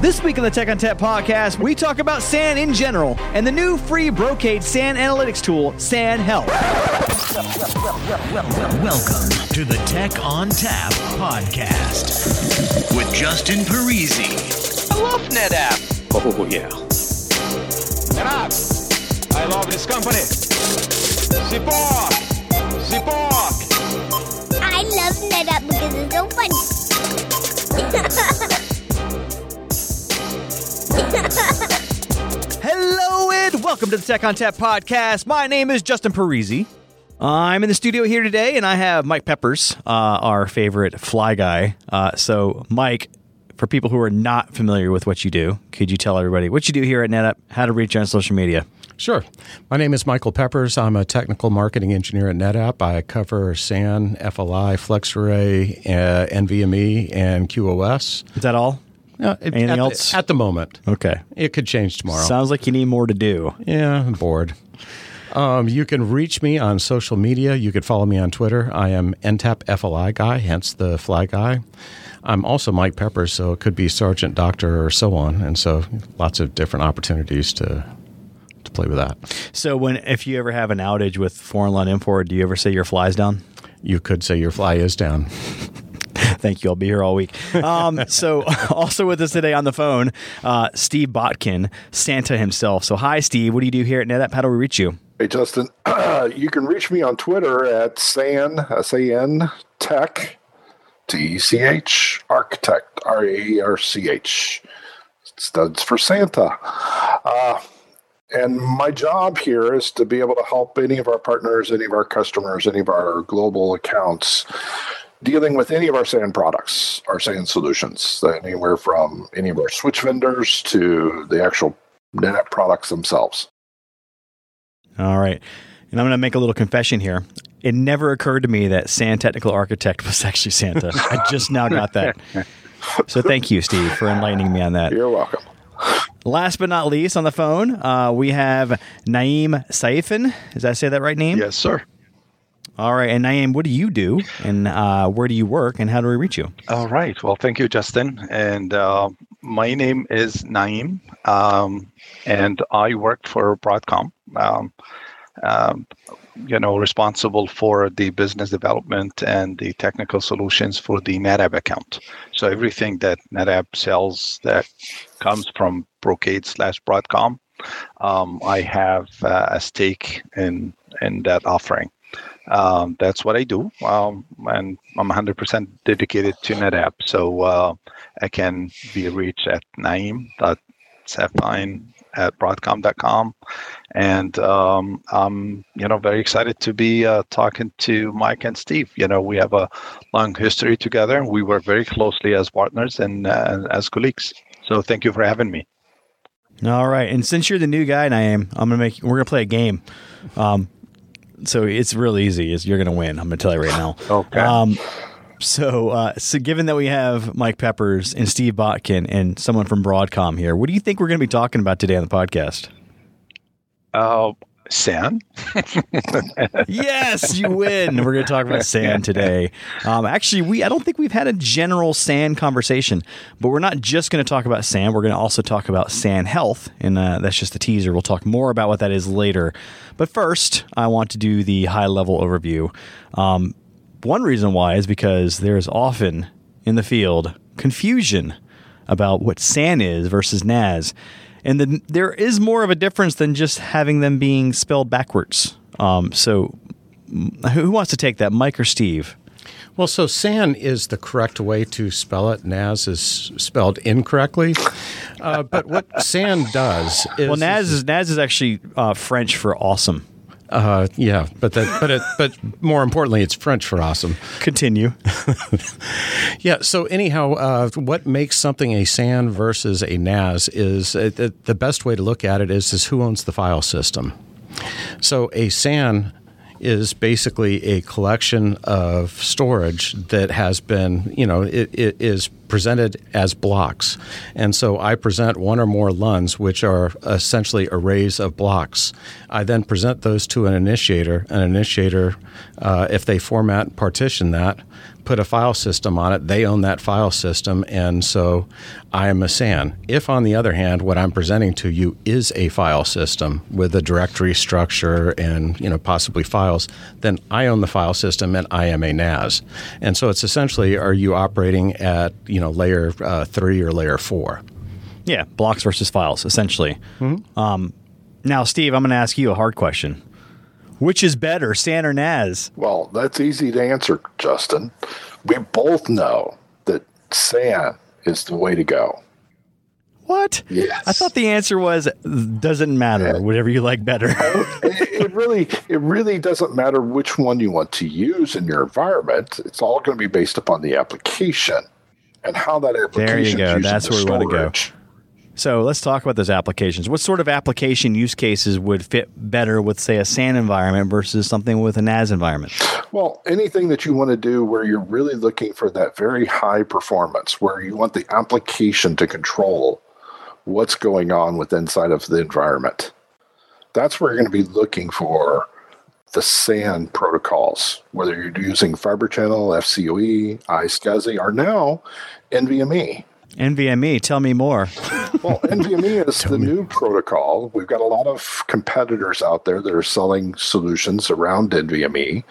This week on the Tech ONTAP podcast, we talk about SAN in general and the new free Brocade SAN analytics tool, SAN Health. Welcome to the Tech ONTAP podcast with Justin Parisi. I love NetApp. Oh, yeah. NetApp. I love this company. Support. Support. I love NetApp because it's so funny. Hello and welcome to the Tech ONTAP podcast. My name is Justin Parisi. I'm in the studio here today, and I have Mike Peppers, uh, our favorite fly guy. Uh, so, Mike, for people who are not familiar with what you do, could you tell everybody what you do here at NetApp, how to reach you on social media? Sure. My name is Michael Peppers. I'm a technical marketing engineer at NetApp. I cover SAN, FLI, FlexArray, uh, NVMe, and QoS. Is that all? It- Anything at the- else? at the moment. Okay. It could change tomorrow. Sounds like you need more to do. yeah, I'm bored. Um, you can reach me on social media. You could follow me on Twitter. I am NTAP FLI guy, hence the fly guy. I'm also Mike Pepper, so it could be Sergeant, Doctor, or so on. And so lots of different opportunities to to play with that. So, when if you ever have an outage with foreign LUN import, do you ever say your flies down? You could say your fly is down. Thank you. I'll be here all week. Um, so, also with us today on the phone, uh, Steve Botkin, Santa himself. So, hi, Steve. What do you do here at NetApp? How do we reach you? Hey, Justin, you can reach me on Twitter at SAN, S A N Tech, T E C H, Architect, R A E R C H. Studs for Santa. Uh, and my job here is to be able to help any of our partners, any of our customers, any of our global accounts dealing with any of our SAN products, our SAN solutions, anywhere from any of our switch vendors to the actual NetApp products themselves. All right. And I'm going to make a little confession here. It never occurred to me that San Technical Architect was actually Santa. I just now got that. So, thank you, Steve, for enlightening me on that. You're welcome. Last but not least, on the phone, uh, we have Naeem Saifin. Does that say that right name? Yes, sir. All right. And Naeem, what do you do? And uh, where do you work? And how do we reach you? All right. Well, thank you, Justin. And uh, my name is Naeem, um, and I work for Broadcom. Um, um, you know, responsible for the business development and the technical solutions for the NetApp account. So everything that NetApp sells that comes from Brocade slash Broadcom, um, I have uh, a stake in in that offering. Um, that's what I do, um, and I'm 100% dedicated to NetApp. So uh, I can be reached at naeem.safine at broadcom.com, and um, I'm you know very excited to be uh, talking to Mike and Steve. You know we have a long history together. We work very closely as partners and uh, as colleagues. So thank you for having me. All right. And since you're the new guy, Naeem, I'm going to make, we're going to play a game. Um, so it's really easy. Is you're going to win. I'm going to tell you right now. Okay. Um, so, uh, so given that we have Mike Peppers and Steve Botkin and someone from Broadcom here, what do you think we're going to be talking about today on the podcast? Uh, San. yes, you win. We're going to talk about SAN today. Um, actually, we I don't think we've had a general SAN conversation, but we're not just going to talk about SAN. We're going to also talk about SAN health, and uh, that's just a teaser. We'll talk more about what that is later. But first, I want to do the high level overview. Um, one reason why is because there is often in the field confusion about what SAN is versus NAS. And the, there is more of a difference than just having them being spelled backwards. Um, so, who wants to take that, Mike or Steve? Well, so SAN is the correct way to spell it. NAS is spelled incorrectly. Uh, but what SAN does is Well, NAS is NAS is actually uh, French for awesome. Uh, yeah, but that, but it, but more importantly, it's French for awesome. Continue. Yeah. So anyhow, uh, what makes something a SAN versus a NAS is uh, the, the best way to look at it is is who owns the file system. So a SAN is basically a collection of storage that has been, you know, it, it is presented as blocks. And so I present one or more LUNs, which are essentially arrays of blocks. I then present those to an initiator. An initiator, uh, if they format and partition that, put a file system on it. They own that file system, and so I am a SAN. If, on the other hand, what I'm presenting to you is a file system with a directory structure and you know possibly files, then I own the file system and I am a NAS. And so it's essentially, are you operating at you know layer uh, three or layer four? Yeah, blocks versus files, essentially. Um, now, Steve, I'm going to ask you a hard question. Which is better, SAN or NAS? Well, that's easy to answer, Justin. We both know that SAN is the way to go. What? Yes. I thought the answer was doesn't matter. Whatever you like better. it, it really it really doesn't matter which one you want to use in your environment. It's all going to be based upon the application and how that application there you go. That's where we wanna go. so let's talk about those applications. What sort of application use cases would fit better with, say, a SAN environment versus something with a NAS environment? Well, anything that you want to do where you're really looking for that very high performance, where you want the application to control what's going on with inside of the environment. That's where you're going to be looking for the SAN protocols, whether you're using Fiber Channel, FCOE, iSCSI, or now NVMe. NVMe, tell me more. Well, NVMe is the new protocol. We've got a lot of competitors out there that are selling solutions around NVMe,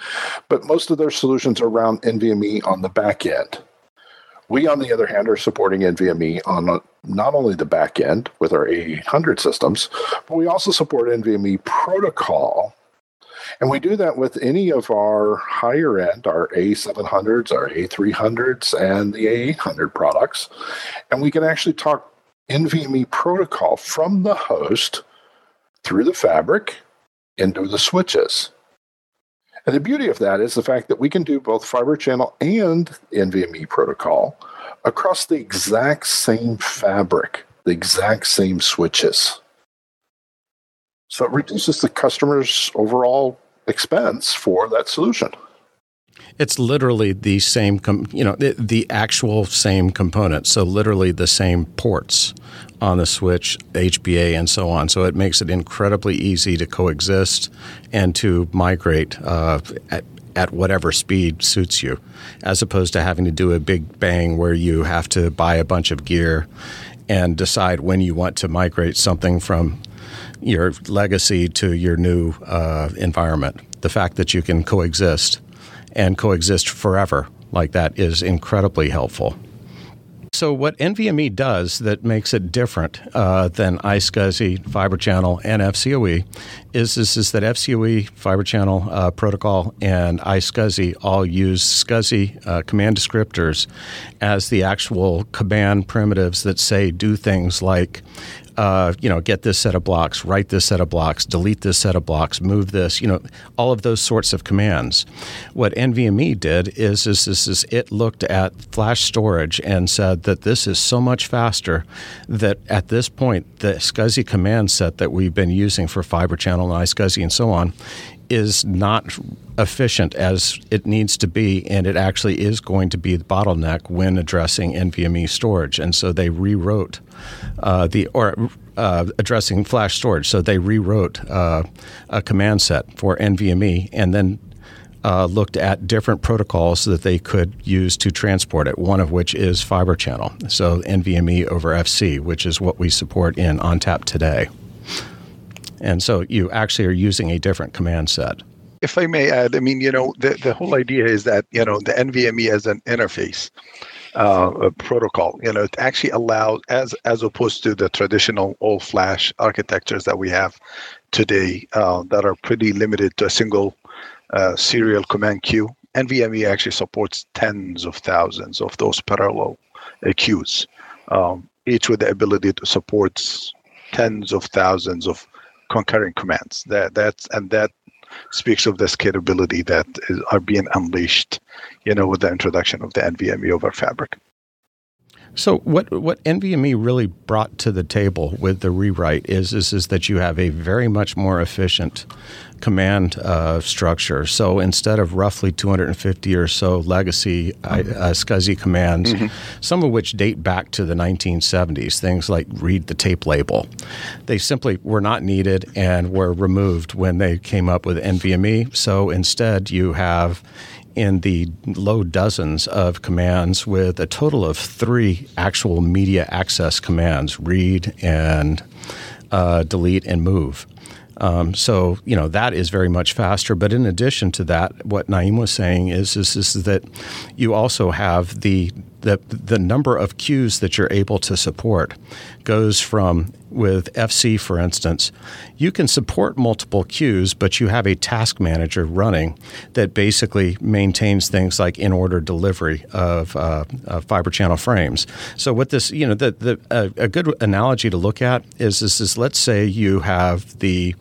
but most of their solutions are around NVMe on the back end. We, on the other hand, are supporting NVMe on not only the back end with our A800 systems, but we also support NVMe protocol. And we do that with any of our higher end, our A700s, our A300s, and the A800 products. And we can actually talk NVMe protocol from the host through the fabric into the switches. And the beauty of that is the fact that we can do both fiber channel and NVMe protocol across the exact same fabric, the exact same switches. So it reduces the customer's overall expense for that solution. It's literally the same, com- you know, the, the actual same component. So literally the same ports on the switch, HBA, and so on. So it makes it incredibly easy to coexist and to migrate uh, at at whatever speed suits you, as opposed to having to do a big bang where you have to buy a bunch of gear and decide when you want to migrate something from your legacy to your new uh, environment. The fact that you can coexist and coexist forever like that is incredibly helpful. So, what NVMe does that makes it different uh, than iSCSI, Fiber Channel, and FCOE is, is, is that FCOE, Fiber Channel uh, protocol, and iSCSI all use SCSI uh, command descriptors as the actual command primitives that say do things like uh, you know, get this set of blocks, write this set of blocks, delete this set of blocks, move this, you know, all of those sorts of commands. What NVMe did is, is, is, is it looked at flash storage and said that this is so much faster that at this point, the SCSI command set that we've been using for Fiber Channel and iSCSI and so on is not efficient as it needs to be, and it actually is going to be the bottleneck when addressing NVMe storage. And so they rewrote uh, the or uh, addressing flash storage. So they rewrote uh, a command set for NVMe, and then. Uh, looked at different protocols that they could use to transport it, one of which is Fiber Channel. So NVMe over FC, which is what we support in ONTAP today. And so you actually are using a different command set. If I may add, I mean, you know, the, the whole idea is that, you know, the NVMe as an interface uh, protocol, you know, it actually allows, as as opposed to the traditional all flash architectures that we have today uh, that are pretty limited to a single uh, serial command queue, NVMe actually supports tens of thousands of those parallel uh, queues, um, each with the ability to support tens of thousands of concurrent commands. That that's and that speaks of the scalability that is, are being unleashed, you know, with the introduction of the NVMe over Fabric. So what what NVMe really brought to the table with the rewrite is is, is that you have a very much more efficient command uh, structure. So instead of roughly 250 or so legacy uh, uh, SCSI commands, some of which date back to the 1970s, things like read the tape label, they simply were not needed and were removed when they came up with NVMe. So instead, you have in the low dozens of commands with a total of three actual media access commands read and uh, delete and move. Um, so you know that is very much faster. But in addition to that, what Naeem was saying is, is, is that you also have the the the number of queues that you're able to support goes from with FC, for instance, you can support multiple queues, but you have a task manager running that basically maintains things like in order delivery of uh, uh, fiber channel frames. So what this, you know, the, the a, a good analogy to look at is, this is let's say you have the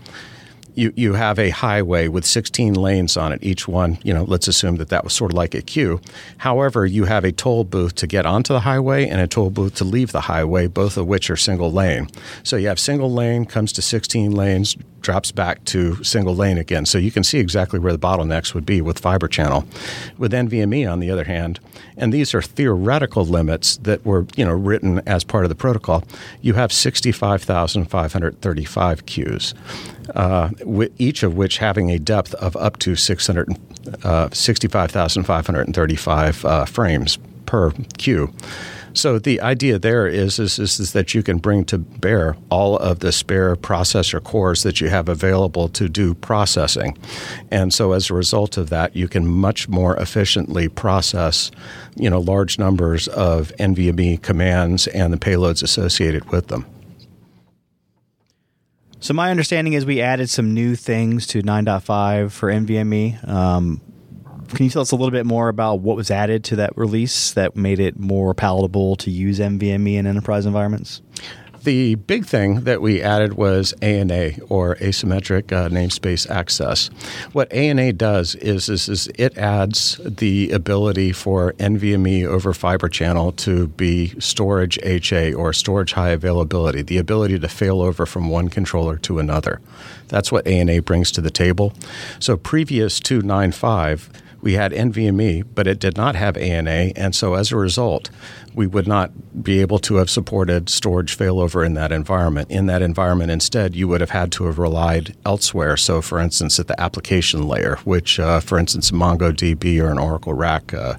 you, you have a highway with 16 lanes on it, each one, you know, let's assume that that was sort of like a queue. However, you have a toll booth to get onto the highway and a toll booth to leave the highway, both of which are single lane. So you have single lane, comes to 16 lanes, drops back to single lane again. So you can see exactly where the bottlenecks would be with fiber channel. With NVMe, on the other hand, and these are theoretical limits that were, you know, written as part of the protocol, you have 65,535 queues uh, each of which having a depth of up to 665,535 uh, frames per queue. So the idea there is, is, is, is, that you can bring to bear all of the spare processor cores that you have available to do processing. And so as a result of that, you can much more efficiently process you know, large numbers of NVMe commands and the payloads associated with them. So my understanding is we added some new things to 9.5 for NVMe. Um, can you tell us a little bit more about what was added to that release that made it more palatable to use NVMe in enterprise environments? The big thing that we added was ANA or asymmetric uh, namespace access. What ANA does is, is, is it adds the ability for NVMe over Fiber Channel to be storage HA or storage high availability, the ability to fail over from one controller to another. That's what ANA brings to the table. So previous to 9.5, we had NVMe, but it did not have ANA, and so as a result, we would not be able to have supported storage failover in that environment. In that environment, instead, you would have had to have relied elsewhere. So, for instance, at the application layer, which, uh, for instance, MongoDB or an Oracle RAC uh,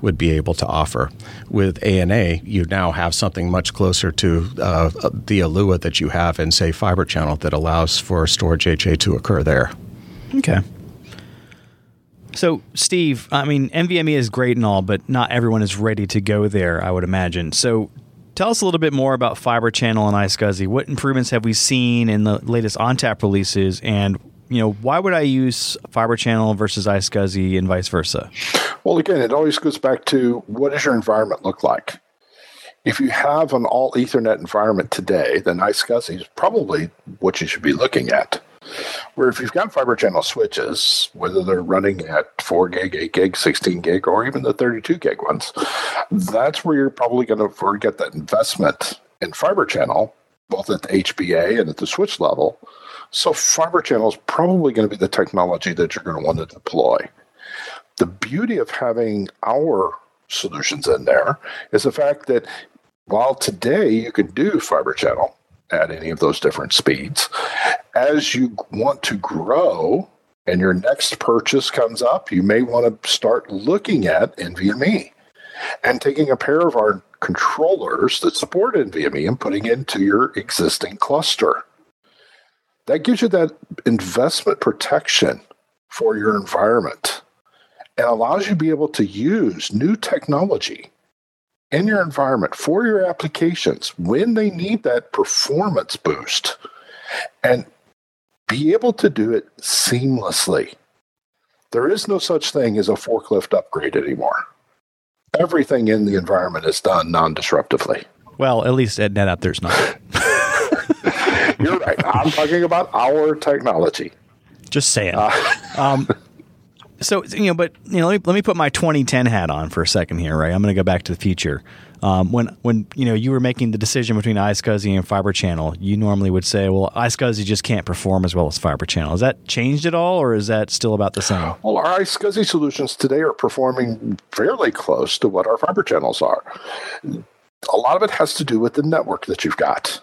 would be able to offer. With ANA, you now have something much closer to uh, the ALUA that you have in, say, Fiber Channel that allows for storage HA to occur there. Okay. So, Steve, I mean, NVMe is great and all, but not everyone is ready to go there, I would imagine. So, tell us a little bit more about Fiber Channel and iSCSI. What improvements have we seen in the latest ONTAP releases? And, you know, why would I use Fiber Channel versus iSCSI and vice versa? Well, again, it always goes back to what does your environment look like? If you have an all Ethernet environment today, then iSCSI is probably what you should be looking at. Where if you've got fiber channel switches, whether they're running at 4 gig, 8 gig, 16 gig, or even the 32 gig ones, that's where you're probably going to forget that investment in fiber channel, both at the HBA and at the switch level. So fiber channel is probably going to be the technology that you're going to want to deploy. The beauty of having our solutions in there is the fact that while today you can do fiber channel at any of those different speeds, as you want to grow and your next purchase comes up, you may want to start looking at NVMe and taking a pair of our controllers that support NVMe and putting into your existing cluster. That gives you that investment protection for your environment and allows you to be able to use new technology in your environment for your applications when they need that performance boost and be able to do it seamlessly. There is no such thing as a forklift upgrade anymore. Everything in the environment is done non disruptively. Well, at least at NetApp, there's not. You're right. I'm talking about our technology. Just saying. Uh, um, so you know, but you know, let me, let me put my 2010 hat on for a second here, right? I'm going to go back to the future. Um, when when you know you were making the decision between iSCSI and Fiber Channel, you normally would say, "Well, iSCSI just can't perform as well as Fiber Channel." Has that changed at all, or is that still about the same? Well, our iSCSI solutions today are performing fairly close to what our fiber channels are. A lot of it has to do with the network that you've got.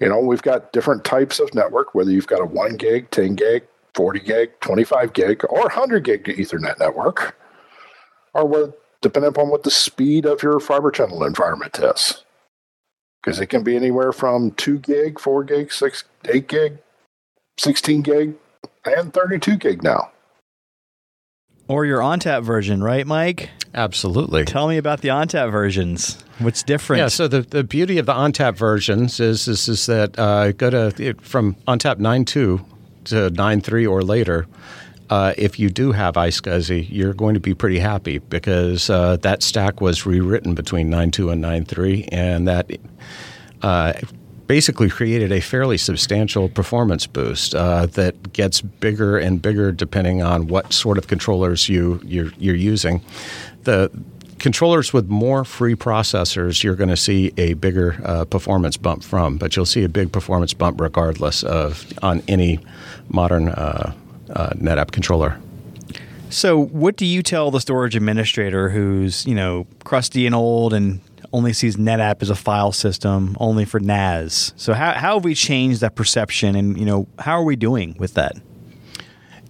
You know, we've got different types of network, whether you've got a 1 gig, 10 gig, 40 gig, 25 gig, or 100 gig Ethernet network, or what, depending upon what the speed of your fiber channel environment is. Because it can be anywhere from 2 gig, 4 gig, 6, 8 gig, 16 gig, and 32 gig now. Or your ONTAP version, right, Mike? Absolutely. Tell me about the ONTAP versions. What's different? Yeah, so the, the beauty of the ONTAP versions is is, is that uh, go to it, from ONTAP 9.2 to 9.3 or later. Uh, if you do have iSCSI, you're going to be pretty happy because uh, that stack was rewritten between 9.2 and 9.3, and that uh, basically created a fairly substantial performance boost uh, that gets bigger and bigger depending on what sort of controllers you you're, you're using. The controllers with more free processors, you're going to see a bigger uh, performance bump from, but you'll see a big performance bump regardless of on any modern uh, uh, NetApp controller. So, what do you tell the storage administrator who's you know crusty and old and only sees NetApp as a file system only for NAS? So, how how have we changed that perception, and you know how are we doing with that?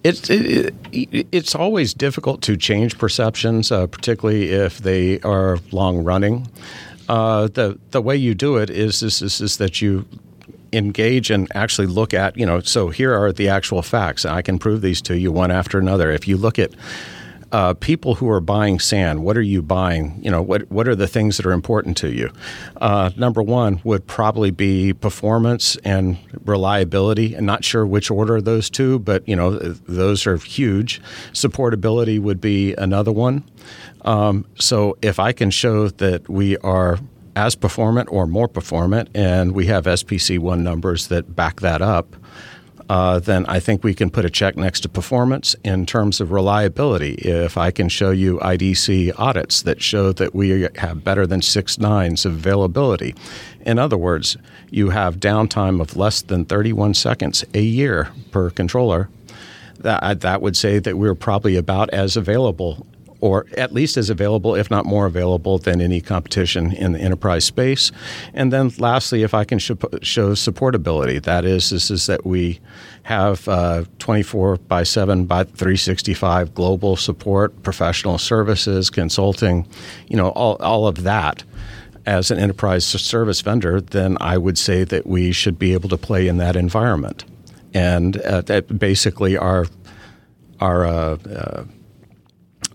It's it, it, it's always difficult to change perceptions, uh, particularly if they are long running. Uh, the the way you do it is, is is is that you engage and actually look at you know. So here are the actual facts. I can prove these to you one after another. If you look at uh, people who are buying SAN, what are you buying? You know, what what are the things that are important to you? Uh, number one would probably be performance and reliability. And not sure which order those two, but you know, those are huge. Supportability would be another one. Um, so if I can show that we are as performant or more performant, and we have SPC one numbers that back that up uh, then I think we can put a check next to performance in terms of reliability. If I can show you IDC audits that show that we have better than six nines of availability, in other words, you have downtime of less than 31 seconds a year per controller. That, that would say that we're probably about as available or at least as available, if not more available, than any competition in the enterprise space. And then lastly, if I can show, supportability, that is, this is that we have uh, 24 by 7 by 365 global support, professional services, consulting, you know, all, all of that as an enterprise service vendor, then I would say that we should be able to play in that environment. And uh, that basically our our uh, uh,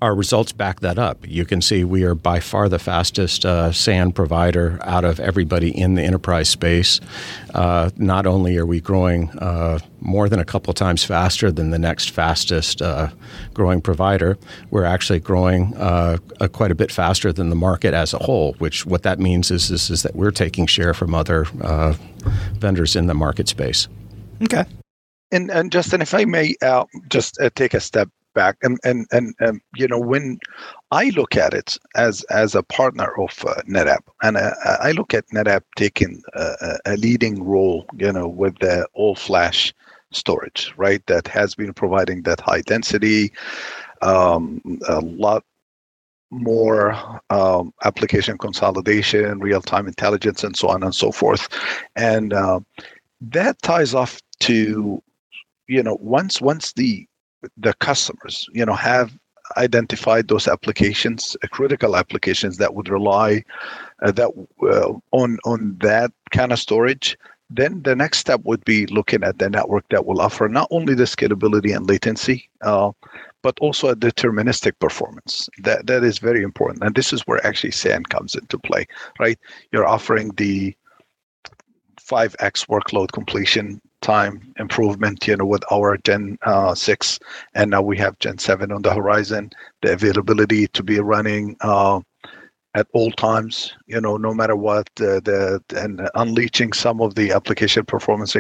our results back that up. You can see we are by far the fastest uh, SAN provider out of everybody in the enterprise space. Uh, not only are we growing uh, more than a couple times faster than the next fastest uh, growing provider, we're actually growing uh, quite a bit faster than the market as a whole. Which what that means is is, is that we're taking share from other uh, vendors in the market space. Okay. And, and Justin, if I may just take a step back. And and and um, you know when i look at it as as a partner of uh, netapp and uh, i look at netapp taking a, a, leading role you know with the all flash storage right that has been providing that high density um, a lot more um, application consolidation real-time intelligence and so on and so forth. And uh, that ties off to you know once once the the customers you know have identified those applications uh, critical applications that would rely uh, that uh, on on that kind of storage. Then the next step would be looking at the network that will offer not only the scalability and latency uh, but also a deterministic performance. That that is very important. And this is where actually SAN comes into play right? You're offering the 5x workload completion time improvement, you know, with our Gen uh, 6, and now we have Gen 7 on the horizon. The availability to be running uh, at all times, you know, no matter what, uh, the and unleashing some of the application performance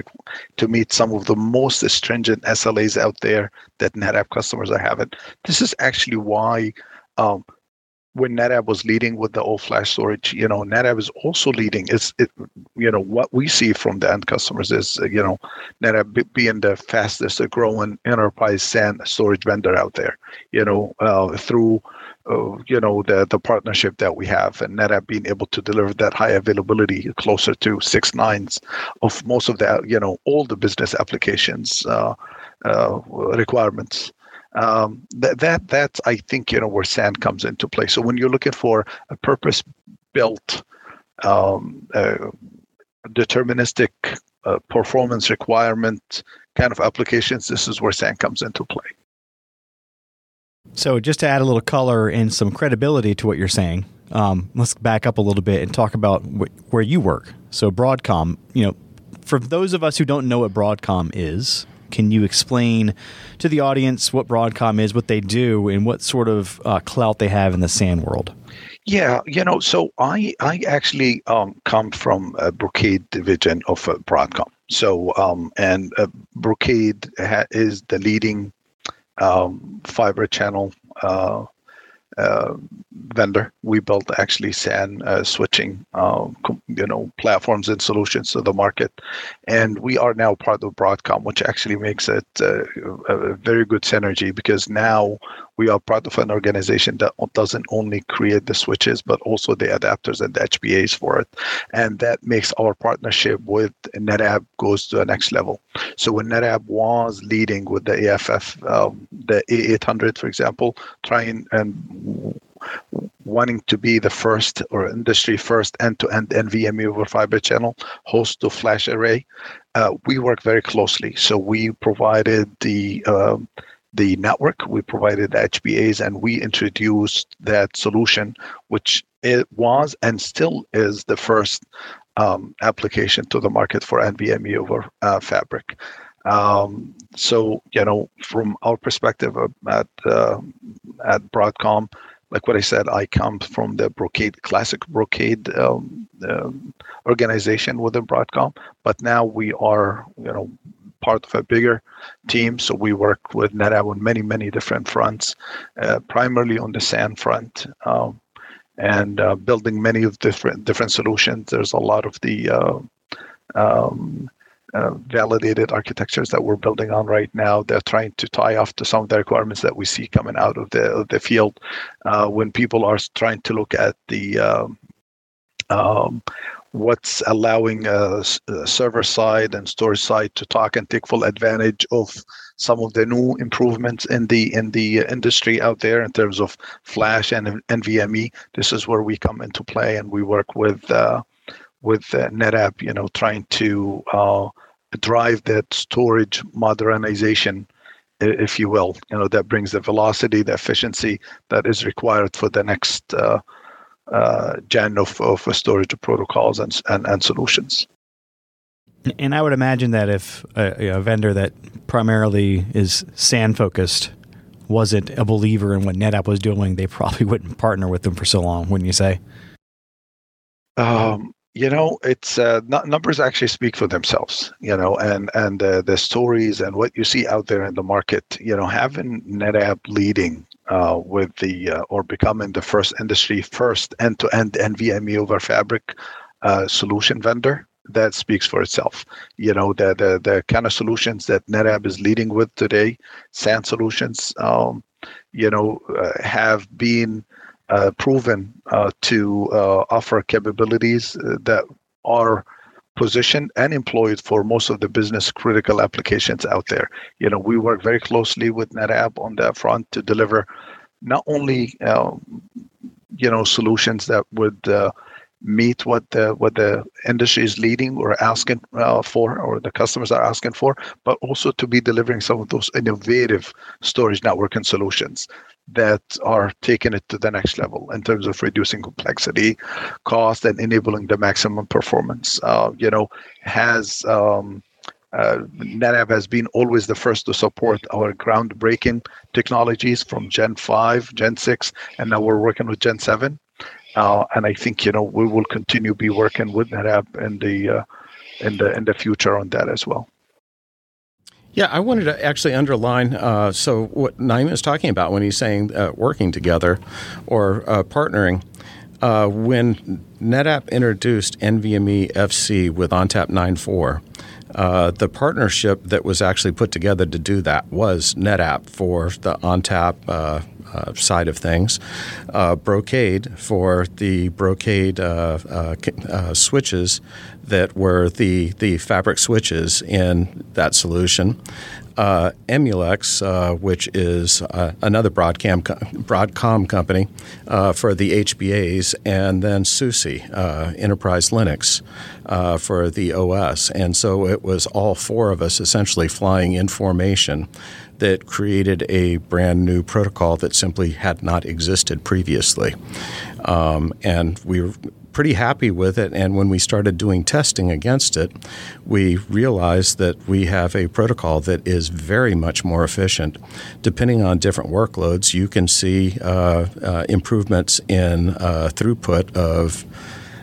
to meet some of the most stringent SLAs out there that NetApp customers are having. This is actually why um, when NetApp was leading with the all flash storage, you know, NetApp is also leading. It's it, you know, what we see from the end customers is, you know, NetApp being the fastest growing enterprise SAN storage vendor out there. You know, uh, through uh, you know the the partnership that we have and NetApp being able to deliver that high availability closer to six nines of most of the you know all the business applications uh, uh, requirements um, that that that's I think you know where SAN comes into play. So when you're looking for a purpose built um, uh, deterministic uh, performance requirement kind of applications, this is where SAN comes into play. So just to add a little color and some credibility to what you're saying, um, let's back up a little bit and talk about wh- where you work. So Broadcom, you know, for those of us who don't know what Broadcom is, can you explain to the audience what Broadcom is, what they do, and what sort of uh, clout they have in the SAN world? Yeah, you know, so I I actually um, come from a Brocade division of uh, Broadcom. So um, and uh, Brocade ha- is the leading um, fiber channel uh, vendor. We built actually SAN uh, switching, uh, you know, platforms and solutions to the market, and we are now part of Broadcom, which actually makes it uh, a very good synergy because now we are part of an organization that doesn't only create the switches but also the adapters and the HBAs for it, and that makes our partnership with NetApp goes to the next level. So when NetApp was leading with the AFF, um, the A800, for example, trying and wanting to be the first or industry first end-to-end NVMe over fiber channel host to flash array, uh, we work very closely. So we provided the um, the network, we provided HBAs, and we introduced that solution, which it was and still is the first um, application to the market for NVMe over uh, Fabric. Um, so you know, from our perspective at uh, at Broadcom, like what I said, I come from the Brocade classic Brocade um, uh, organization within Broadcom, but now we are you know part of a bigger team. So we work with NetApp on many many different fronts, uh, primarily on the SAN front. Um, and uh, building many of different different solutions. There's a lot of the uh, um, uh, validated architectures that we're building on right now. They're trying to tie off to some of the requirements that we see coming out of the of the field uh, when people are trying to look at the um, um, what's allowing uh, server side and storage side to talk and take full advantage of some of the new improvements in the in the industry out there in terms of flash and NVMe. This is where we come into play, and we work with uh, with uh, NetApp, you know, trying to uh, drive that storage modernization, if you will. You know, that brings the velocity, the efficiency that is required for the next uh, uh gen of, of storage protocols and, and, and solutions. And I would imagine that if a, a vendor that primarily is SAN focused wasn't a believer in what NetApp was doing, they probably wouldn't partner with them for so long, wouldn't you say? Um, you know it's uh, numbers actually speak for themselves you know and and uh, the stories and what you see out there in the market you know having netapp leading uh, with the uh, or becoming the first industry first end-to-end nvme over fabric uh, solution vendor that speaks for itself. You know the, the the kind of solutions that netapp is leading with today SAN solutions um, you know uh, have been uh, proven uh, to offer capabilities that are positioned and employed for most of the business critical applications out there. You know, we work very closely with NetApp on that front to deliver not only uh, you know solutions that would uh, meet what the what the industry is leading or asking uh, for or the customers are asking for but also to be delivering some of those innovative storage networking solutions that are taking it to the next level in terms of reducing complexity, cost, and enabling the maximum performance. Uh, you know, has um, uh, NetApp has been always the first to support our groundbreaking technologies from Gen 5, Gen 6, and now we're working with Gen 7. Uh, and I think you know we will continue be working with NetApp in the uh, in the in the future on that as well. Yeah, I wanted to actually underline. Uh, so what Naeem is talking about when he's saying uh, working together or uh, partnering. Uh, when NetApp introduced NVMe FC with ONTAP 9.4, uh, the partnership that was actually put together to do that was NetApp for the ONTAP uh, uh, side of things, uh, Brocade for the Brocade uh, uh, switches that were the the fabric switches in that solution. Uh, Emulex, uh, which is uh, another Broadcom co- Broadcom company uh, for the HBAs, and then SUSE, uh, Enterprise Linux, uh, for the OS. And so it was all four of us essentially flying in formation that created a brand new protocol that simply had not existed previously. Um, and we were pretty happy with it. And when we started doing testing against it, we realized that we have a protocol that is very much more efficient. Depending on different workloads, you can see uh, uh, improvements in uh, throughput of.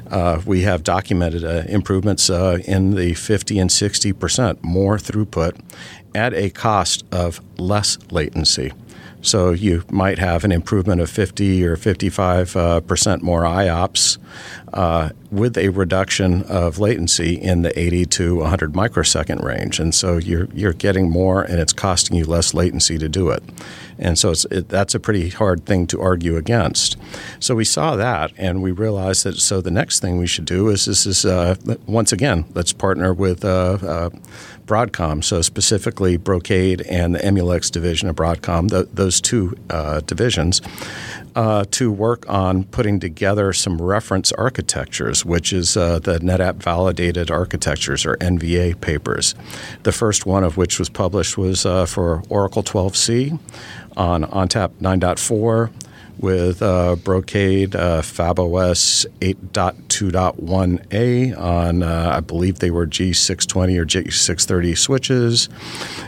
Uh, we have documented uh, improvements uh, in the 50 and 60 percent more throughput at a cost of less latency. So you might have an improvement of 50 or 55 uh, percent more IOPS uh, with a reduction of latency in the 80 to 100 microsecond range, and so you're you're getting more, and it's costing you less latency to do it. And so it, that's a pretty hard thing to argue against. So we saw that, and we realized that. So the next thing we should do is this is uh, once again let's partner with. Broadcom, so specifically Brocade and the Emulex division of Broadcom, th- those two uh, divisions, uh, to work on putting together some reference architectures, which is uh, the NetApp validated architectures or NVA papers. The first one of which was published was uh, for Oracle 12c on ONTAP 9.4 with uh, Brocade uh, FabOS 8.2.1a on, uh, I believe they were G620 or G630 switches,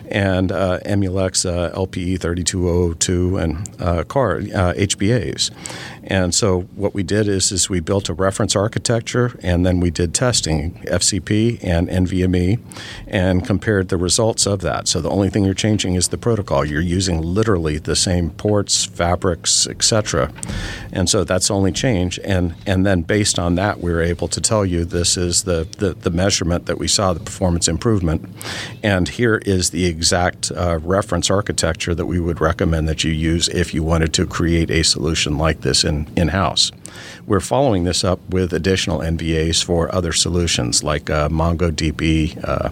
and uh, Emulex uh, LPE 3202 and uh, CAR uh, HBAs. And so what we did is, is we built a reference architecture, and then we did testing, FCP and NVMe, and compared the results of that. So the only thing you're changing is the protocol. You're using literally the same ports, fabrics, etc. And so that's the only change. And and then based on that, we were able to tell you this is the the, the measurement that we saw the performance improvement. And here is the exact uh, reference architecture that we would recommend that you use if you wanted to create a solution like this in in house. We're following this up with additional NVAs for other solutions like uh, MongoDB, uh,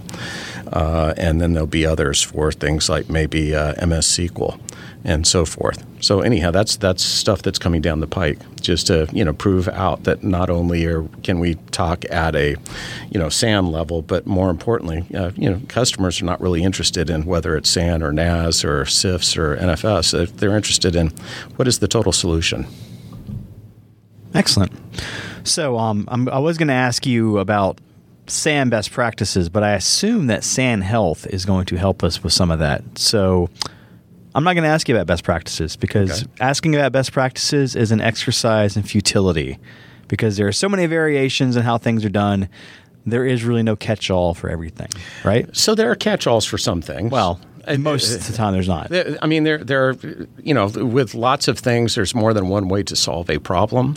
uh, and then there'll be others for things like maybe uh, MS SQL and so forth. So anyhow, that's that's stuff that's coming down the pike, just to you know prove out that not only are, can we talk at a you know SAN level, but more importantly, uh, you know customers are not really interested in whether it's SAN or NAS or CIFS or NFS. They're interested in what is the total solution. Excellent. So, um, I'm, I was going to ask you about SAN best practices, but I assume that SAN Health is going to help us with some of that. So, I'm not going to ask you about best practices because Okay. asking about best practices is an exercise in futility because there are so many variations in how things are done. There is really no catch all for everything, right? So there are catch-alls for some things. Well, Uh, most uh, of the time there's not. I mean, there, there, are, you know, with lots of things, there's more than one way to solve a problem.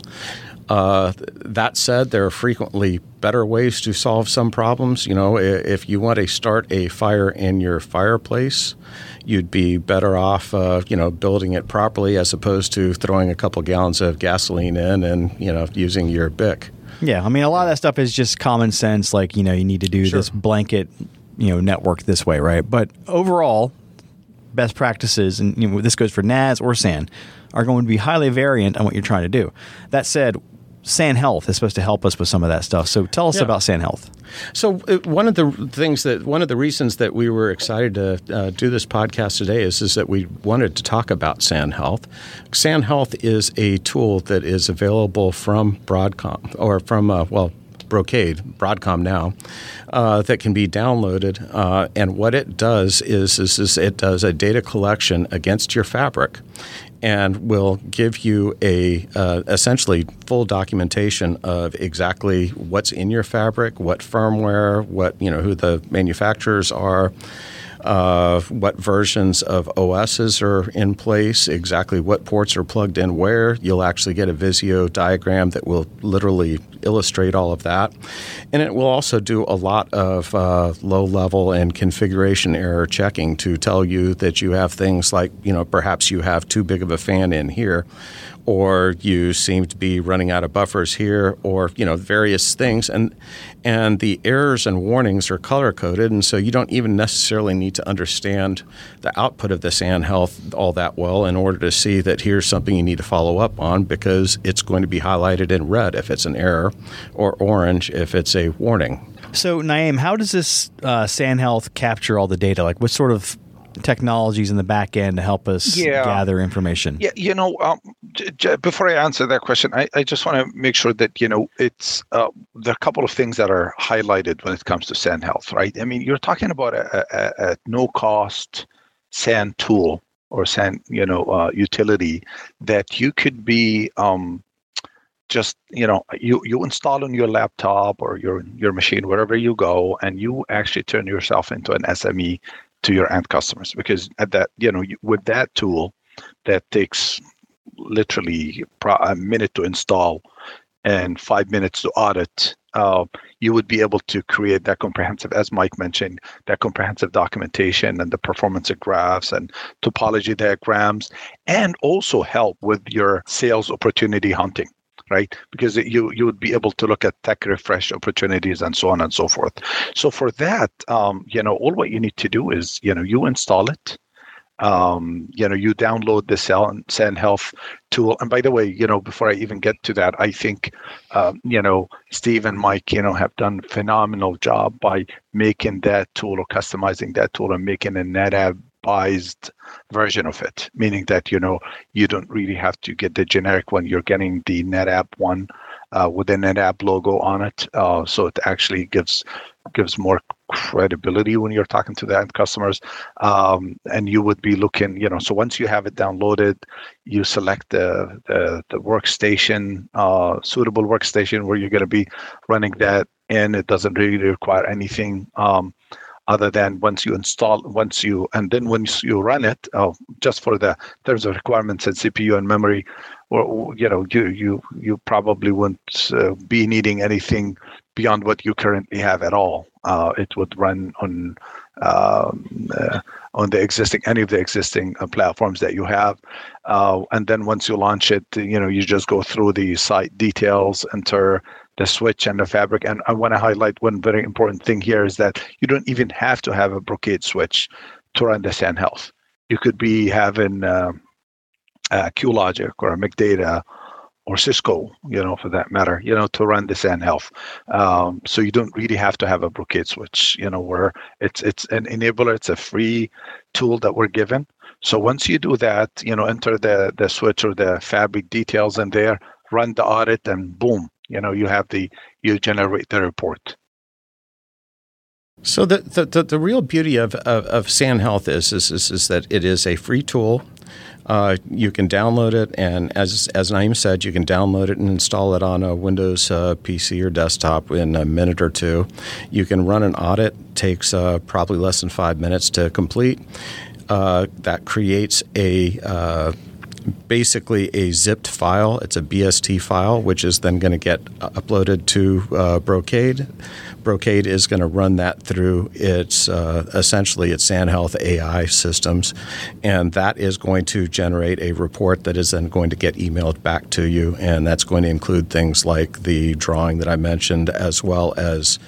Uh, that said, there are frequently better ways to solve some problems. You know, if you want to start a fire in your fireplace, you'd be better off, uh, you know, building it properly as opposed to throwing a couple gallons of gasoline in and you know using your bic. Yeah, I mean, a lot of that stuff is just common sense. Like, you know, you need to do Sure. this blanket, you know, network this way, right? But overall, best practices, and you know, this goes for NAS or SAN, are going to be highly variant on what you're trying to do. That said, SAN Health is supposed to help us with some of that stuff. So tell us Yeah. about SAN Health. So uh, one of the things that one of the reasons that we were excited to uh, do this podcast today is is that we wanted to talk about SAN Health. SAN Health is a tool that is available from Broadcom or from uh, well Brocade, Broadcom now, uh, that can be downloaded. Uh, and what it does is, is is it does a data collection against your fabric and will give you a uh, essentially full documentation of exactly what's in your fabric, what firmware, what you know, who the manufacturers are, uh, what versions of OSs are in place, exactly what ports are plugged in where. You'll actually get a Visio diagram that will literally illustrate all of that. And it will also do a lot of uh, low level and configuration error checking to tell you that you have things like, you know, perhaps you have too big of a fan in here or you seem to be running out of buffers here, or you know various things, and and the errors and warnings are color coded, and so you don't even necessarily need to understand the output of the SAN health all that well in order to see that here's something you need to follow up on because it's going to be highlighted in red if it's an error, or orange if it's a warning. So, Naeem, how does this uh, SAN Health capture all the data? Like, what sort of technologies in the back end to help us Yeah. gather information? Yeah, you know, um, j- j- before I answer that question, I, I just want to make sure that you know it's uh, there are a couple of things that are highlighted when it comes to SAN Health, right? I mean, you're talking about a, a, a no cost SAN tool or SAN, you know, uh, utility that you could be um, just you know you you install on your laptop or your your machine wherever you go, and you actually turn yourself into an SME to your end customers because at that you know with that tool that takes literally a minute to install and five minutes to audit, uh, you would be able to create that comprehensive, as Mike mentioned, that comprehensive documentation and the performance graphs and topology diagrams, and also help with your sales opportunity hunting. Right, because you you would be able to look at tech refresh opportunities and so on and so forth. So for that, um, you know, all what you need to do is you know you install it, um, you know, you download the SAN, SAN Health tool. And by the way, you know, before I even get to that, I think, um, you know, Steve and Mike, you know, have done phenomenal job by making that tool or customizing that tool and making a NetApp-ized version of it, meaning that, you know, you don't really have to get the generic one. You're getting the NetApp one uh, with the NetApp logo on it. Uh, so it actually gives gives more credibility when you're talking to the end customers um, and you would be looking you know so once you have it downloaded you select the the, the workstation uh, suitable workstation where you're going to be running that and it doesn't really require anything um, other than once you install once you and then once you run it uh, just for the terms of requirements and cpu and memory or you know you you you probably wouldn't uh, be needing anything beyond what you currently have at all. Uh, it would run on um, uh, on the existing any of the existing uh, platforms that you have, uh, and then once you launch it, you know you just go through the site details, enter the switch and the fabric. And I want to highlight one very important thing here is that you don't even have to have a Brocade switch to run the SAN Health. You could be having uh, uh, QLogic or a McData or Cisco, you know, for that matter, you know, to run the SAN Health. Um, so you don't really have to have a Brocade switch, you know, where it's it's an enabler, it's a free tool that we're given. So once you do that, you know, enter the the switch or the fabric details in there, run the audit, and boom, you know, you have the you generate the report. So the, the, the, the real beauty of, of, of SAN Health is, is, is, is that it is a free tool. Uh, you can download it, and as as Naeem said, you can download it and install it on a Windows uh, PC or desktop in a minute or two. You can run an audit; takes uh, probably less than five minutes to complete. Uh, that creates a uh, basically a zipped file. It's a BST file, which is then going to get uploaded to uh, Brocade. Brocade is going to run that through its uh, essentially its SAN Health AI systems, and that is going to generate a report that is then going to get emailed back to you, and that's going to include things like the drawing that I mentioned, as well as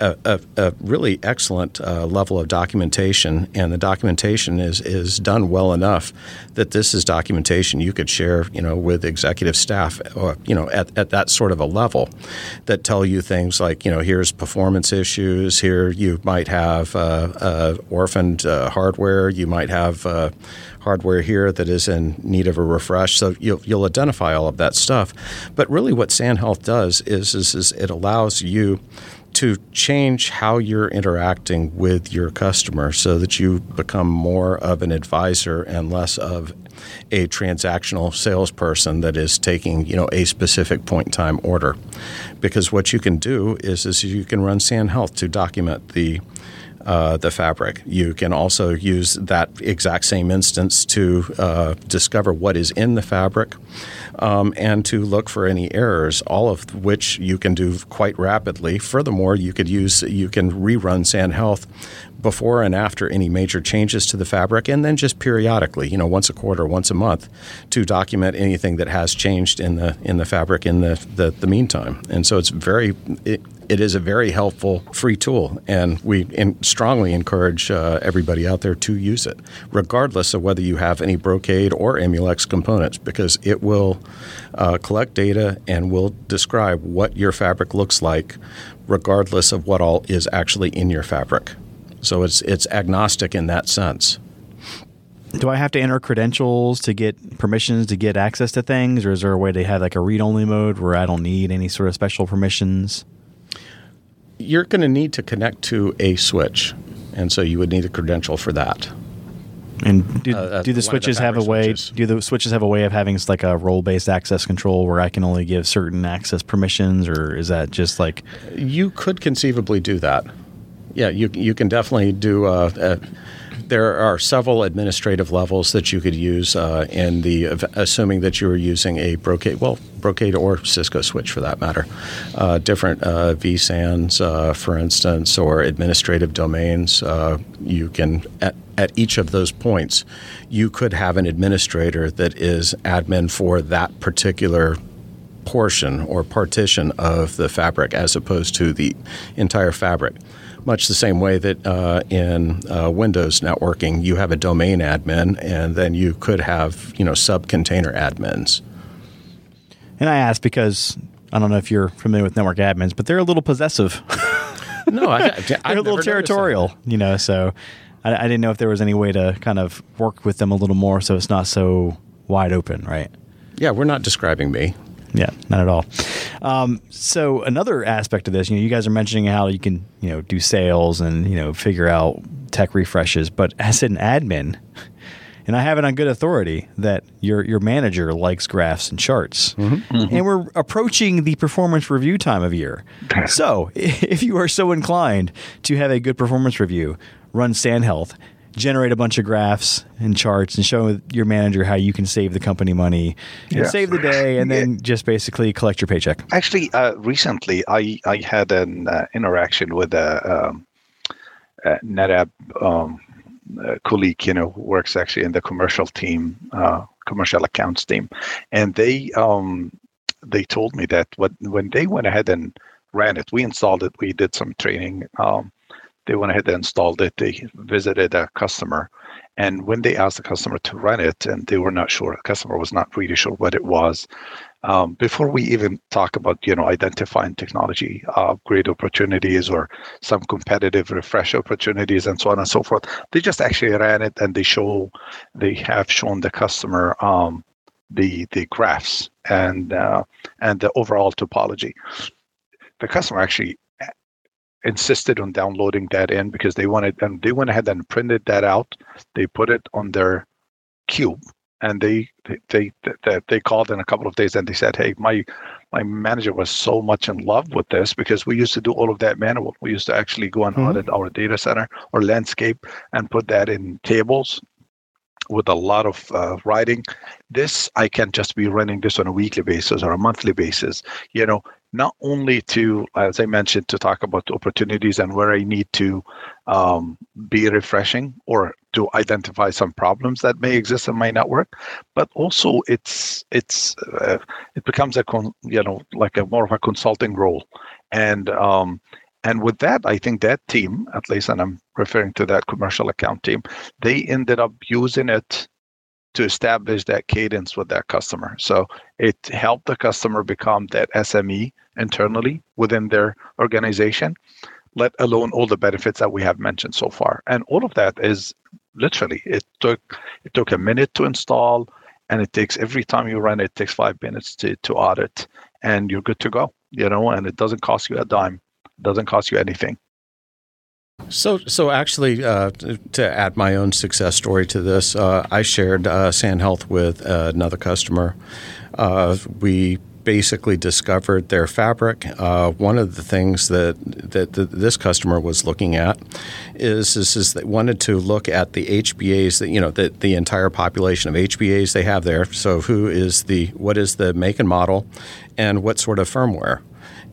a, a, a really excellent uh, level of documentation, and the documentation is is done well enough that this is documentation you could share, you know, with executive staff, or you know, at, at that sort of a level, that tell you things like, you know, here's performance issues. Here you might have uh, uh, orphaned uh, hardware. You might have uh, hardware here that is in need of a refresh. So you'll, you'll identify all of that stuff. But really, what SAN Health does is, is, is it allows you to change how you're interacting with your customer so that you become more of an advisor and less of a transactional salesperson that is taking you know a specific point in time order. Because what you can do is, is you can run SAN Health to document the uh, the fabric. You can also use that exact same instance to uh, discover what is in the fabric um, and to look for any errors, all of which you can do quite rapidly. Furthermore, you could use you can rerun SAN Health before and after any major changes to the fabric, and then just periodically, you know, once a quarter, once a month, to document anything that has changed in the in the fabric in the the, the meantime. And so it's very it, it is a very helpful free tool, and we in, strongly encourage uh, everybody out there to use it, regardless of whether you have any Brocade or Emulex components, because it will uh, collect data and will describe what your fabric looks like, regardless of what all is actually in your fabric. So it's it's agnostic in that sense. Do I have to enter credentials to get permissions to get access to things, or is there a way to have like a read only mode where I don't need any sort of special permissions? You're going to need to connect to a switch, and so you would need a credential for that. And do, Uh, do the of the switches have a way? switches. Do the switches have a way of having like a role based access control where I can only give certain access permissions, or is that just like You could conceivably do that. Yeah, you you can definitely do. Uh, uh, there are several administrative levels that you could use uh, in the assuming that you were using a Brocade, well, Brocade or Cisco switch for that matter. Uh, different uh, vSANs, uh, for instance, or administrative domains. You can at at each of those points, you could have an administrator that is admin for that particular portion or partition of the fabric as opposed to the entire fabric. Much the same way that uh, in uh, Windows networking, you have a domain admin, and then you could have you know sub container admins. And I ask because I don't know if you're familiar with network admins, but they're a little possessive. No, I, I, they're a little territorial, you know. So I, I didn't know if there was any way to kind of work with them a little more, so it's not so wide open, right? Yeah, we're not describing me. Yeah, not at all. Um, so another aspect of this, you know, you guys are mentioning how you can, you know, do sales and you know figure out tech refreshes, but as an admin, and I have it on good authority that your your manager likes graphs and charts, and we're approaching the performance review time of year. so if you are so inclined to have a good performance review, run SAN Health. Generate a bunch of graphs and charts and show your manager how you can save the company money and Yeah. save the day, and then just basically collect your paycheck. Actually, uh, recently I I had an uh, interaction with a, um, a NetApp um, uh colleague, you know, who works actually in the commercial team, uh, commercial accounts team, and they um, they told me that what when they went ahead and ran it, we installed it, we did some training. Um, they went ahead and installed it. They visited a customer, and when they asked the customer to run it, and they were not sure, the customer was not really sure what it was. Um, before we even talk about you know identifying technology uh, upgrade opportunities or some competitive refresh opportunities and so on and so forth, they just actually ran it and they show they have shown the customer um, the the graphs and uh, and the overall topology. The customer actually insisted on downloading that in because they wanted and they went ahead and printed that out. They put it on their cube and they they they, they, they called in a couple of days and they said, "Hey, my my manager was so much in love with this because we used to do all of that manual. We used to actually go and audit our data center or landscape and put that in tables with a lot of uh, writing. This I can just be running this on a weekly basis or a monthly basis. You know, not only to, as I mentioned, to talk about opportunities and where I need to um, be refreshing or to identify some problems that may exist in my network, but also it's it's uh, it becomes a con, you know like a more of a consulting role, and um, and with that, I think that team, at least, and I'm referring to that commercial account team, they ended up using it to establish that cadence with that customer. So it helped the customer become that SME internally within their organization, let alone all the benefits that we have mentioned so far. And all of that is literally it took it took a minute to install and it takes every time you run it, it takes five minutes to, to audit and you're good to go. You know, and it doesn't cost you a dime. It doesn't cost you anything. So, so actually, uh, to add my own success story to this, uh, I shared uh, SAN Health with uh, another customer. Uh, we basically discovered their fabric. Uh, one of the things that, that that this customer was looking at is is, is they wanted to look at the HBAs that you know the, the entire population of HBAs they have there. So who is the what is the make and model, and what sort of firmware.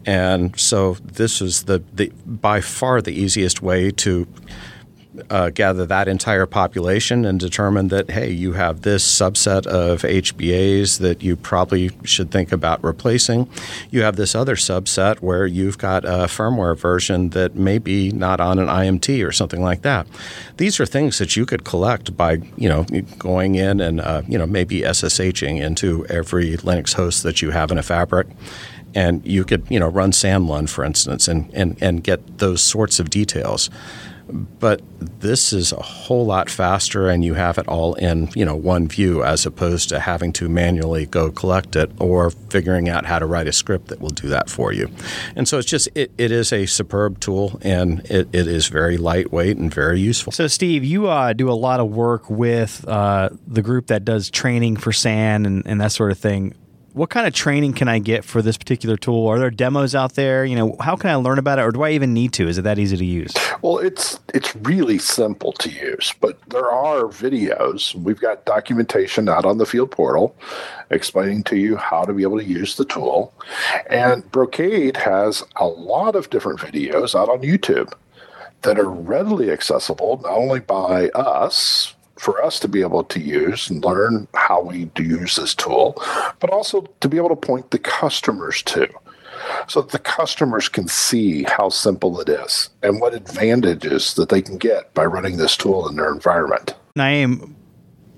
And so this is the, the by far the easiest way to uh, gather that entire population and determine that hey, you have this subset of HBAs that you probably should think about replacing. You have this other subset where you've got a firmware version that may be not on an IMT or something like that. These are things that you could collect by you know going in and uh, you know maybe SSHing into every Linux host that you have in a fabric and you could you know run SANLUN for instance and, and, and get those sorts of details. But this is a whole lot faster and you have it all in you know one view as opposed to having to manually go collect it or figuring out how to write a script that will do that for you. And so it's just it, it is a superb tool and it, it is very lightweight and very useful. So, Steve, you uh, do a lot of work with uh, the group that does training for SAN and, and that sort of thing. What kind of training can I get for this particular tool? Are there demos out there? You know, how can I learn about it, or do I even need to? Is it that easy to use? Well, it's it's really simple to use, but there are videos. We've got documentation out on the field portal explaining to you how to be able to use the tool. And Brocade has a lot of different videos out on YouTube that are readily accessible not only by us for us to be able to use and learn how we do use this tool, but also to be able to point the customers to so that the customers can see how simple it is and what advantages that they can get by running this tool in their environment. Naeem,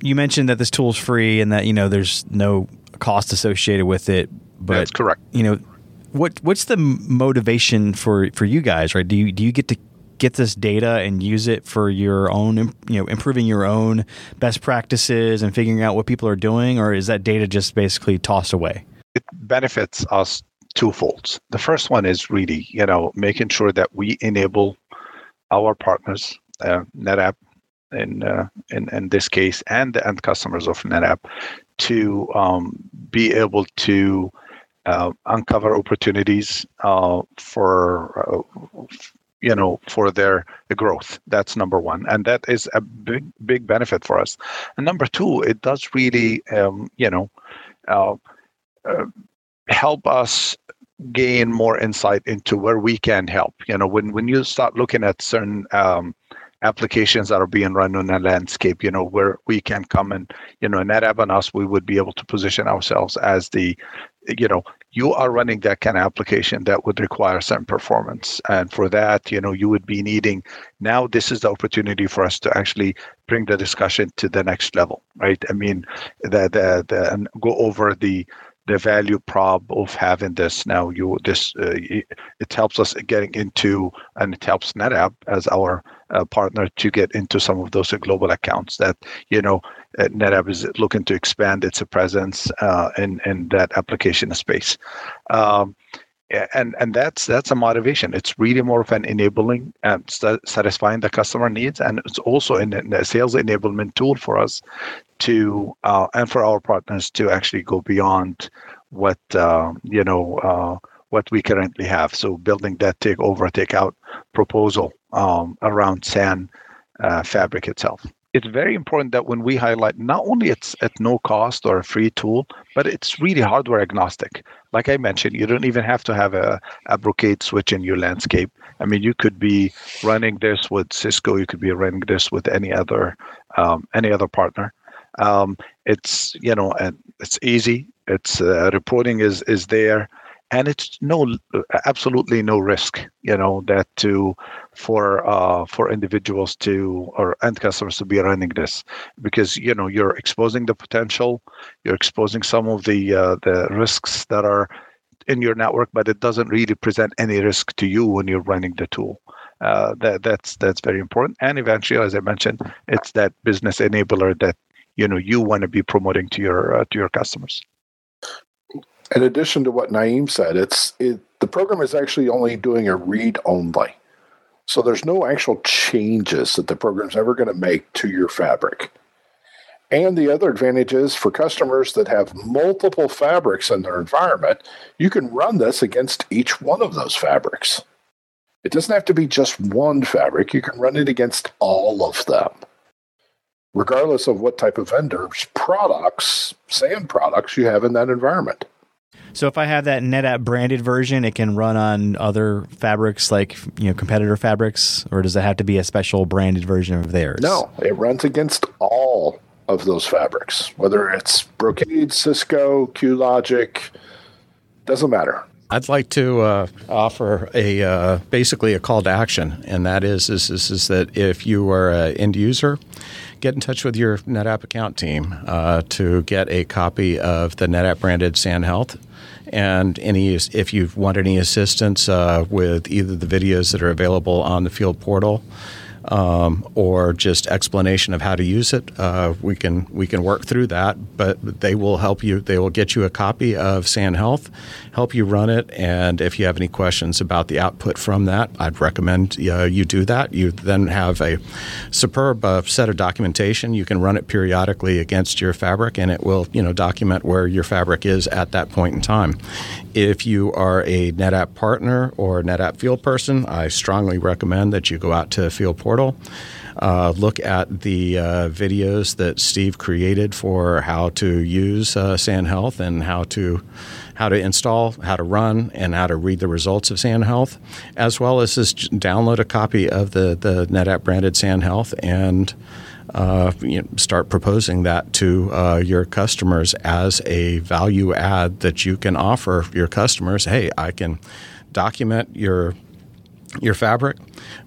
you mentioned that this tool is free and that you know there's no cost associated with it. But That's correct. You know, what what's the motivation for for you guys? Right? Do you do you get to get this data and use it for your own, you know, improving your own best practices and figuring out what people are doing, or is that data just basically tossed away? it benefits us twofolds. The first one is really, you know, making sure that we enable our partners, uh, NetApp, in, uh, in in this case, and the end customers of NetApp, to um, be able to uh, uncover opportunities uh, for. You know for their growth. That's number one. And that is a big big benefit for us. And number two it does really um, you know uh, uh, help us gain more insight into where we can help. You know, when when you start looking at certain um, applications that are being run on a landscape, you know, where we can come and, you know, NetApp and us, we would be able to position ourselves as the, you know, you are running that kind of application that would require certain performance. And for that, you know, you would be needing now this is the opportunity for us to actually bring the discussion to the next level, right? I mean, the the, the and go over the the value prop of having this now you this uh, it helps us getting into and it helps NetApp as our uh, partner to get into some of those global accounts that you know uh, NetApp is looking to expand its presence uh, in in that application space. Um, yeah, and and that's that's a motivation. It's really more of an enabling, and sa- satisfying the customer needs, and it's also in a sales enablement tool for us to uh, and for our partners to actually go beyond what uh, you know uh, what we currently have. So building that take over, take out proposal um, around SAN uh, fabric itself. It's very important that when we highlight, not only it's at no cost or a free tool, but it's really hardware agnostic. Like I mentioned, you don't even have to have a, a Brocade switch in your landscape. I mean, you could be running this with Cisco, you could be running this with any other um, any other partner. Um, it's you know, and it's easy. It's uh, reporting is is there, and it's no absolutely no risk. You know that to for uh, for individuals to or end customers to be running this because you know you're exposing the potential, you're exposing some of the uh, the risks that are in your network, but it doesn't really present any risk to you when you're running the tool. Uh, that that's that's very important. And eventually, as I mentioned, it's that business enabler that you know you want to be promoting to your uh, to your customers. In addition to what Naeem said, it's it, the program is actually only doing a read only. So there's no actual changes that the program's ever going to make to your fabric. And the other advantage is for customers that have multiple fabrics in their environment, you can run this against each one of those fabrics. It doesn't have to be just one fabric, you can run it against all of them. Regardless of what type of vendors, products, SAN products you have in that environment. So if I have that NetApp branded version, it can run on other fabrics like you know competitor fabrics, or does it have to be a special branded version of theirs? No, it runs against all of those fabrics, whether it's Brocade, Cisco, QLogic, doesn't matter. I'd like to uh, offer a uh, basically a call to action, and that is is, is, is that if you are an end user, get in touch with your NetApp account team uh, to get a copy of the NetApp branded SAN Health. And any, if you want any assistance uh, with either the videos that are available on the field portal um, or just explanation of how to use it, uh, we can we can work through that. But they will help you. They will get you a copy of SAN Health, help you run it, and if you have any questions about the output from that, I'd recommend uh, you do that. You then have a superb uh, set of documentation. You can run it periodically against your fabric, and it will you know document where your fabric is at that point in time. If you are a NetApp partner or NetApp field person, I strongly recommend that you go out to Field Portal. Uh, look at the uh, videos that Steve created for how to use uh, SAN Health and how to how to install, how to run, and how to read the results of SAN Health, as well as just download a copy of the the NetApp branded SAN Health and. Uh, you know, start proposing that to uh, your customers as a value add that you can offer your customers. Hey, I can document your your fabric.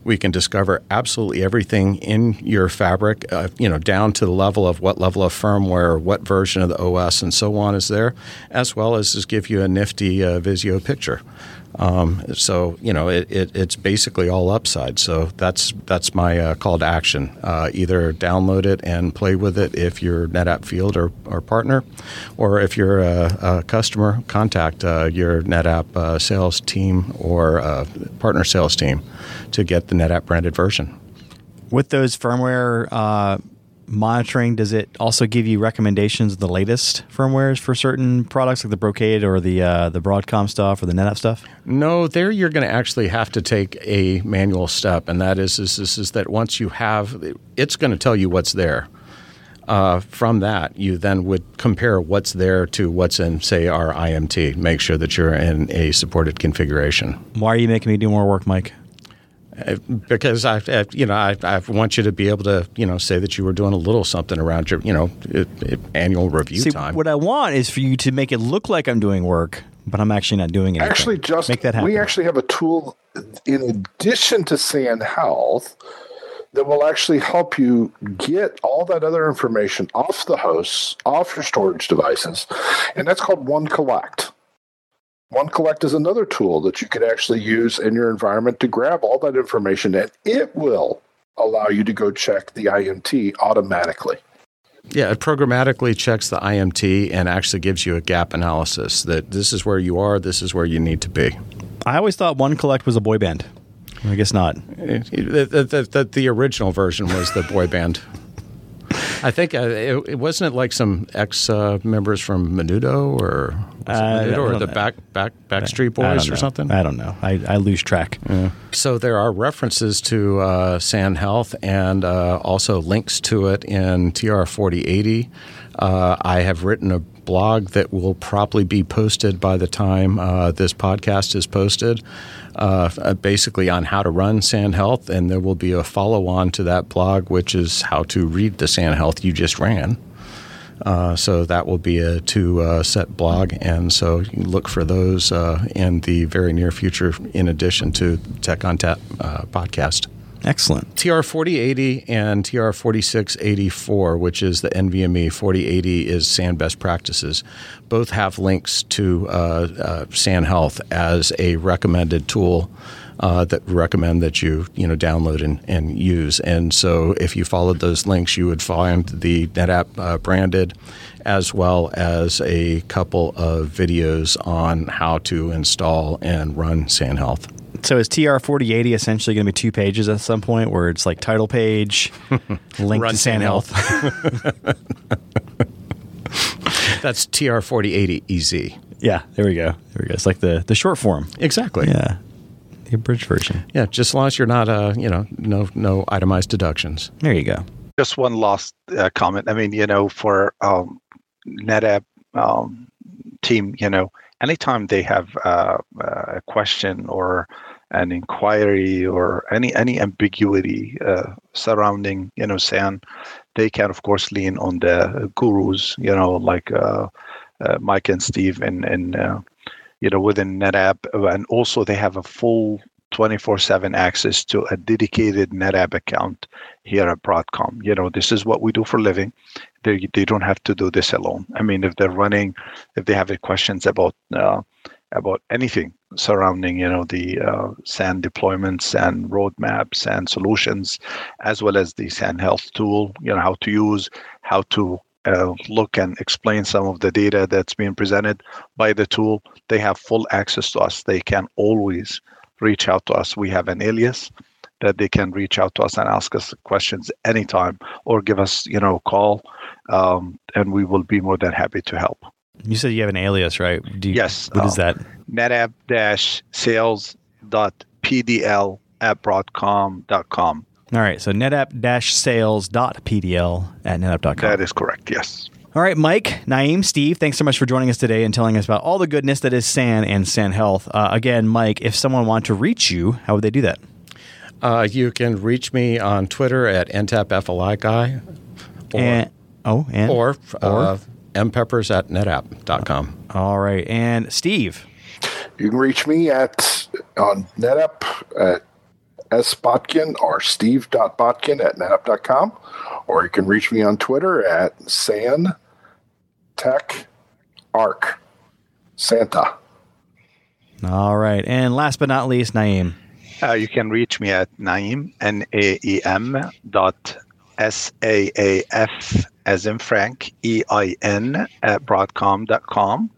We can discover absolutely everything in your fabric, uh, you know, down to the level of what level of firmware, what version of the OS, and so on is there, as well as just give you a nifty uh, Visio picture. Um, so you know, it, it, it's basically all upside. So that's that's my uh, call to action. Uh, either download it and play with it if you're NetApp Field or, or partner, or if you're a, a customer, contact uh, your NetApp uh, sales team or uh, partner sales team to get the NetApp branded version. With those firmware uh, monitoring, does it also give you recommendations of the latest firmwares for certain products like the Brocade or the uh, the Broadcom stuff or the NetApp stuff? No, there you're going to actually have to take a manual step, and that is is, is, is that once you have, it's going to tell you what's there. Uh, from that, you then would compare what's there to what's in, say, our IMT. Make sure that you're in a supported configuration. Why are you making me do more work, Mike? Uh, because I, I you know, I, I want you to be able to, you know, say that you were doing a little something around your, you know, it, it, annual review See, time. what I want is for you to make it look like I'm doing work, but I'm actually not doing anything. Actually, just make that happen. we actually have a tool in addition to SAN Health that will actually help you get all that other information off the hosts, off your storage devices, and that's called OneCollect. OneCollect is another tool that you could actually use in your environment to grab all that information, and it will allow you to go check the IMT automatically. Yeah, it programmatically checks the IMT and actually gives you a gap analysis that this is where you are, this is where you need to be. I always thought OneCollect was a boy band. I guess not. It- it- The, the, the, the original version was the boy band. I think uh, it, it wasn't it like some ex uh, members from Menudo or Menudo or the know. back back Backstreet Boys or something. I don't know. I, I lose track. So there are references to uh, SAN Health and uh, also links to it in TR 4080. Uh, I have written a blog that will probably be posted by the time uh, this podcast is posted, uh, uh, basically on how to run SAN Health, and there will be a follow on to that blog, which is how to read the SAN Health you just ran. Uh, so that will be a two uh, set blog, and so you can look for those uh, in the very near future, in addition to Tech ONTAP uh, podcast. Excellent. TR 4080 and TR 4684, which is the NVMe 4080, is SAN best practices. Both have links to uh, uh, SAN Health as a recommended tool. Uh, that recommend that you you know download and, and use. And so if you followed those links, you would find the NetApp uh, branded, as well as a couple of videos on how to install and run SAN Health. So is TR forty eighty essentially going to be two pages at some point, where it's like title page, link Run to SAN SAN Health. That's TR forty eighty EZ. yeah, there we go. There we go. It's like the the short form. Exactly. Yeah, the abridged version. Yeah, just as long as you're not, uh, you know, no no itemized deductions. There you go. Just one last uh, comment. I mean, you know, for um, NetApp um, team, you know, anytime they have uh, a question or an inquiry or any any ambiguity uh, surrounding, you know, SAN, they can of course lean on the gurus, you know, like uh, uh, Mike and Steve, and and uh, you know within NetApp, and also they have a full 24/7 access to a dedicated NetApp account here at Broadcom. You know, this is what we do for living. They they don't have to do this alone. I mean, if they're running, if they have questions about uh, about anything surrounding, you know, the uh, SAN deployments and roadmaps and solutions, as well as the SAN Health tool, you know, how to use, how to uh, look and explain some of the data that's being presented by the tool. They have full access to us. They can always reach out to us. We have an alias that they can reach out to us and ask us questions anytime or give us, you know, a call, um, and we will be more than happy to help. You said you have an alias, right? Do you, Yes, What is uh, that? netapp-sales.pdl at broadcom.com. All right. So netapp-sales.pdl at netapp.com. That is correct. Yes. All right, Mike, Naeem, Steve, thanks so much for joining us today and telling us about all the goodness that is SAN and SAN Health. Uh, again, Mike, if someone wanted to reach you, how would they do that? Uh, you can reach me on Twitter at ntapfli guy, or and, oh, and or, uh, mpeppers at netapp.com. all right, and Steve. You can reach me at on NetApp at sbotkin or steve.botkin at netapp.com, or you can reach me on Twitter at san tech arc santa. All right, and last but not least, Naeem. Uh, you can reach me at Naeem, N A E M dot S A A F as in Frank, E I N at broadcom.com.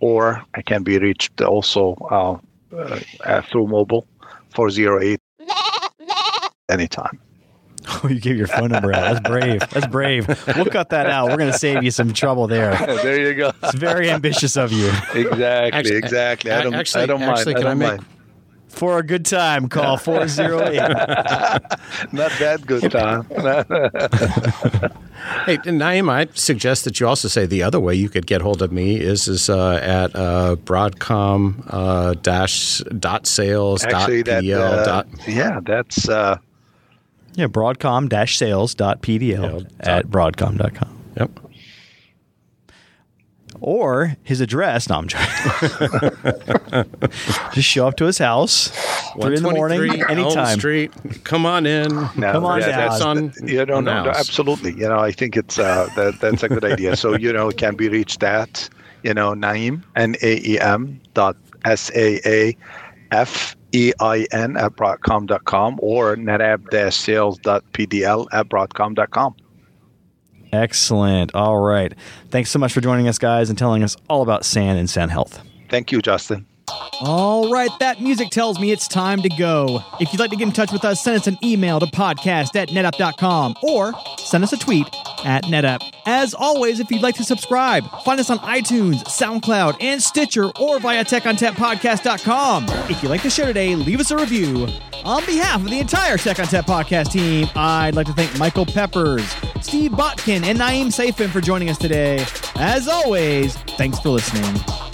Or I can be reached also uh, uh, uh, through mobile 408 anytime. Oh, you gave your phone number out. That's brave. That's brave. We'll cut that out. We're going to save you some trouble there. there you go. It's very ambitious of you. Exactly, Actually- exactly. I don't, actually- I don't actually, mind. can I I don't make- mind. For a good time, call 408. Not that good time. Hey, Naeem, I suggest that you also say the other way you could get hold of me is is uh, at uh, Broadcom uh, dash dot sales dot Actually, that pl uh, dot. yeah, that's uh, yeah, broadcom-sales.pdl at broadcom.com. Yep. Or his address. No, I'm joking. Just show up to his house, three in the morning, 123 Elm. Street. Come on in. No, Come on yeah, down. that's- It's on you know, no, no, absolutely. You know, I think it's uh, that that's a good idea. So you know, it can be reached at you know Naeem N A E M dot S A A F E I N at broadcom.com or netapp sales dot pdl at broadcom.com. Excellent. All right. Thanks so much for joining us, guys, and telling us all about SAN and SAN Health. Thank you, Justin. All right, that music tells me it's time to go. If you'd like to get in touch with us, send us an email to podcast at netapp.com or send us a tweet at netapp. As always, if you'd like to subscribe, find us on iTunes, SoundCloud, and Stitcher or via techontappodcast.com. If you like the show today, leave us a review. On behalf of the entire Tech ONTAP podcast team, I'd like to thank Michael Peppers, Steve Botkin, and Naeem Saafein for joining us today. As always, thanks for listening.